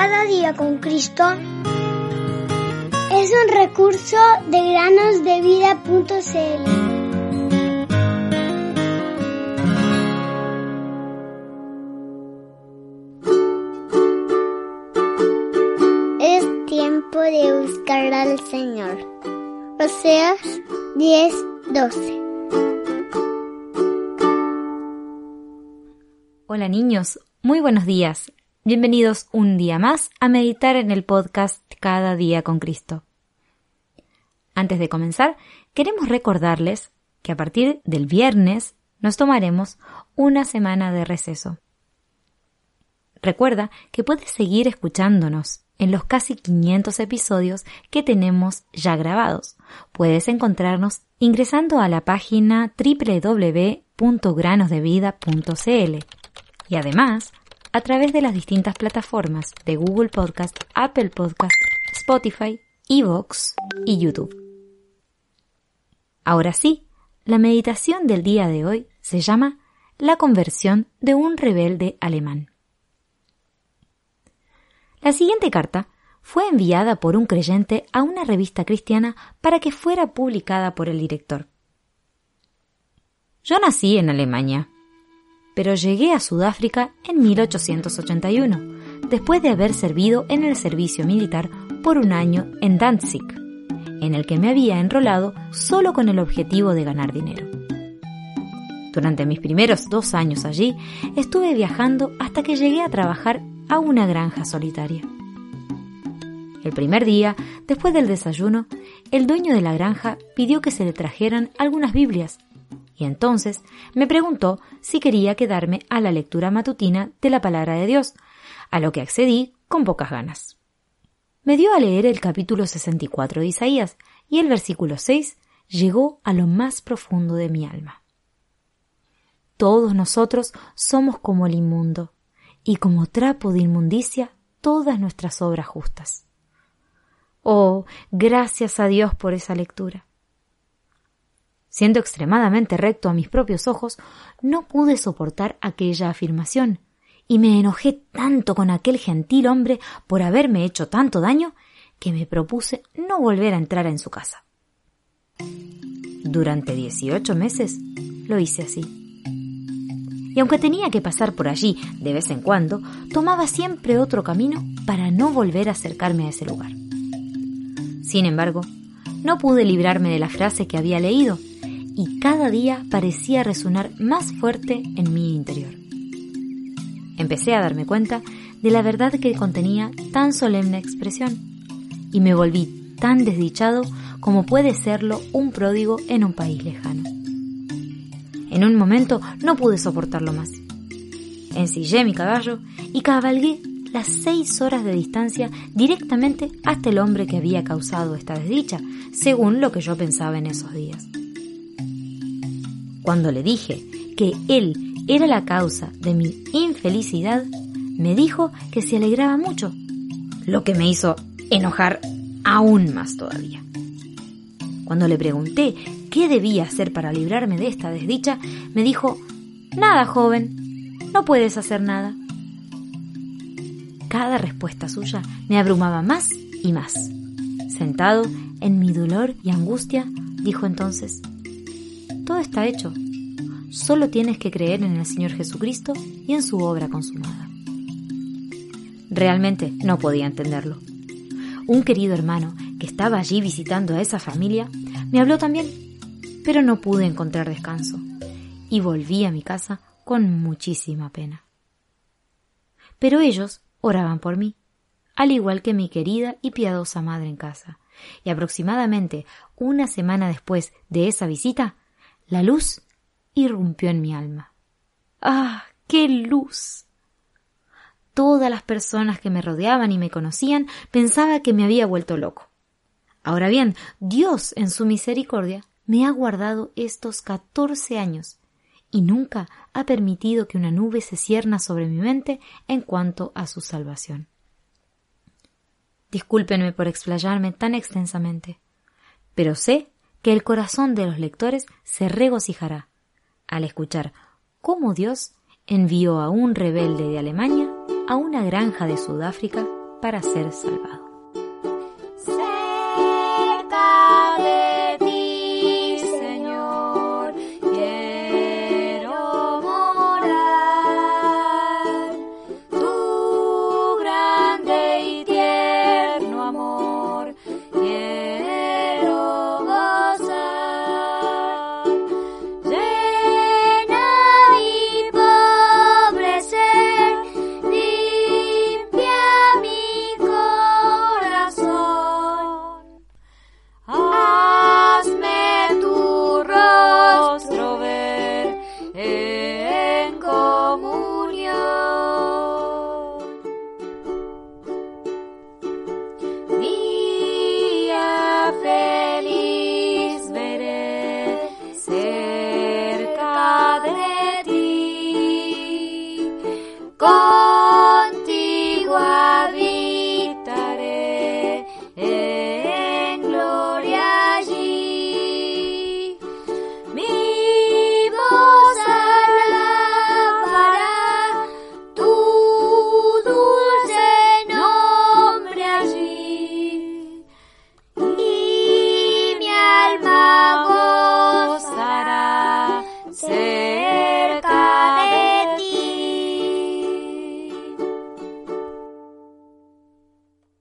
Cada día con Cristo es un recurso de granosdevida.cl. Es tiempo de buscar al Señor. Oseas 10, 12. Hola niños, muy buenos días. Bienvenidos un día más a meditar en el podcast Cada día con Cristo. Antes de comenzar, queremos recordarles que a partir del viernes nos tomaremos una semana de receso. Recuerda que puedes seguir escuchándonos en los casi 500 episodios que tenemos ya grabados. Puedes encontrarnos ingresando a la página www.granosdevida.cl y además a través de las distintas plataformas de Google Podcast, Apple Podcast, Spotify, Evox y YouTube. Ahora sí, la meditación del día de hoy se llama La conversión de un rebelde alemán. La siguiente carta fue enviada por un creyente a una revista cristiana para que fuera publicada por el director. Yo nací en Alemania, pero llegué a Sudáfrica en 1881, después de haber servido en el servicio militar por un año en Danzig, en el que me había enrolado solo con el objetivo de ganar dinero. Durante mis primeros dos años allí, estuve viajando hasta que llegué a trabajar a una granja solitaria. El primer día, después del desayuno, el dueño de la granja pidió que se le trajeran algunas Biblias y entonces me preguntó si quería quedarme a la lectura matutina de la palabra de Dios, a lo que accedí con pocas ganas. Me dio a leer el capítulo 64 de Isaías y el versículo 6 llegó a lo más profundo de mi alma. Todos nosotros somos como el inmundo, y como trapo de inmundicia todas nuestras obras justas. Oh, gracias a Dios por esa lectura. Siendo extremadamente recto a mis propios ojos, no pude soportar aquella afirmación, y me enojé tanto con aquel gentil hombre por haberme hecho tanto daño que me propuse no volver a entrar en su casa. Durante dieciocho meses lo hice así. Y aunque tenía que pasar por allí de vez en cuando, tomaba siempre otro camino para no volver a acercarme a ese lugar. Sin embargo, no pude librarme de la frase que había leído y cada día parecía resonar más fuerte en mi interior. Empecé a darme cuenta de la verdad que contenía tan solemne expresión y me volví tan desdichado como puede serlo un pródigo en un país lejano. En un momento no pude soportarlo más. Ensillé mi caballo y cabalgué las seis horas de distancia directamente hasta el hombre que había causado esta desdicha, según lo que yo pensaba en esos días. Cuando le dije que él era la causa de mi infelicidad, me dijo que se alegraba mucho, lo que me hizo enojar aún más todavía. Cuando le pregunté qué debía hacer para librarme de esta desdicha, me dijo, Nada, joven, no puedes hacer nada. Cada respuesta suya me abrumaba más y más. Sentado en mi dolor y angustia, dijo entonces, todo está hecho. Solo tienes que creer en el Señor Jesucristo y en su obra consumada. Realmente no podía entenderlo. Un querido hermano que estaba allí visitando a esa familia me habló también, pero no pude encontrar descanso y volví a mi casa con muchísima pena. Pero ellos oraban por mí, al igual que mi querida y piadosa madre en casa, y aproximadamente una semana después de esa visita la luz irrumpió en mi alma. ¡Ah! ¡Qué luz! Todas las personas que me rodeaban y me conocían pensaba que me había vuelto loco. Ahora bien, Dios en su misericordia me ha guardado estos catorce años y nunca ha permitido que una nube se cierna sobre mi mente en cuanto a su salvación. Discúlpenme por explayarme tan extensamente, pero sé que el corazón de los lectores se regocijará al escuchar cómo Dios envió a un rebelde de Alemania a una granja de Sudáfrica para ser salvado. Go.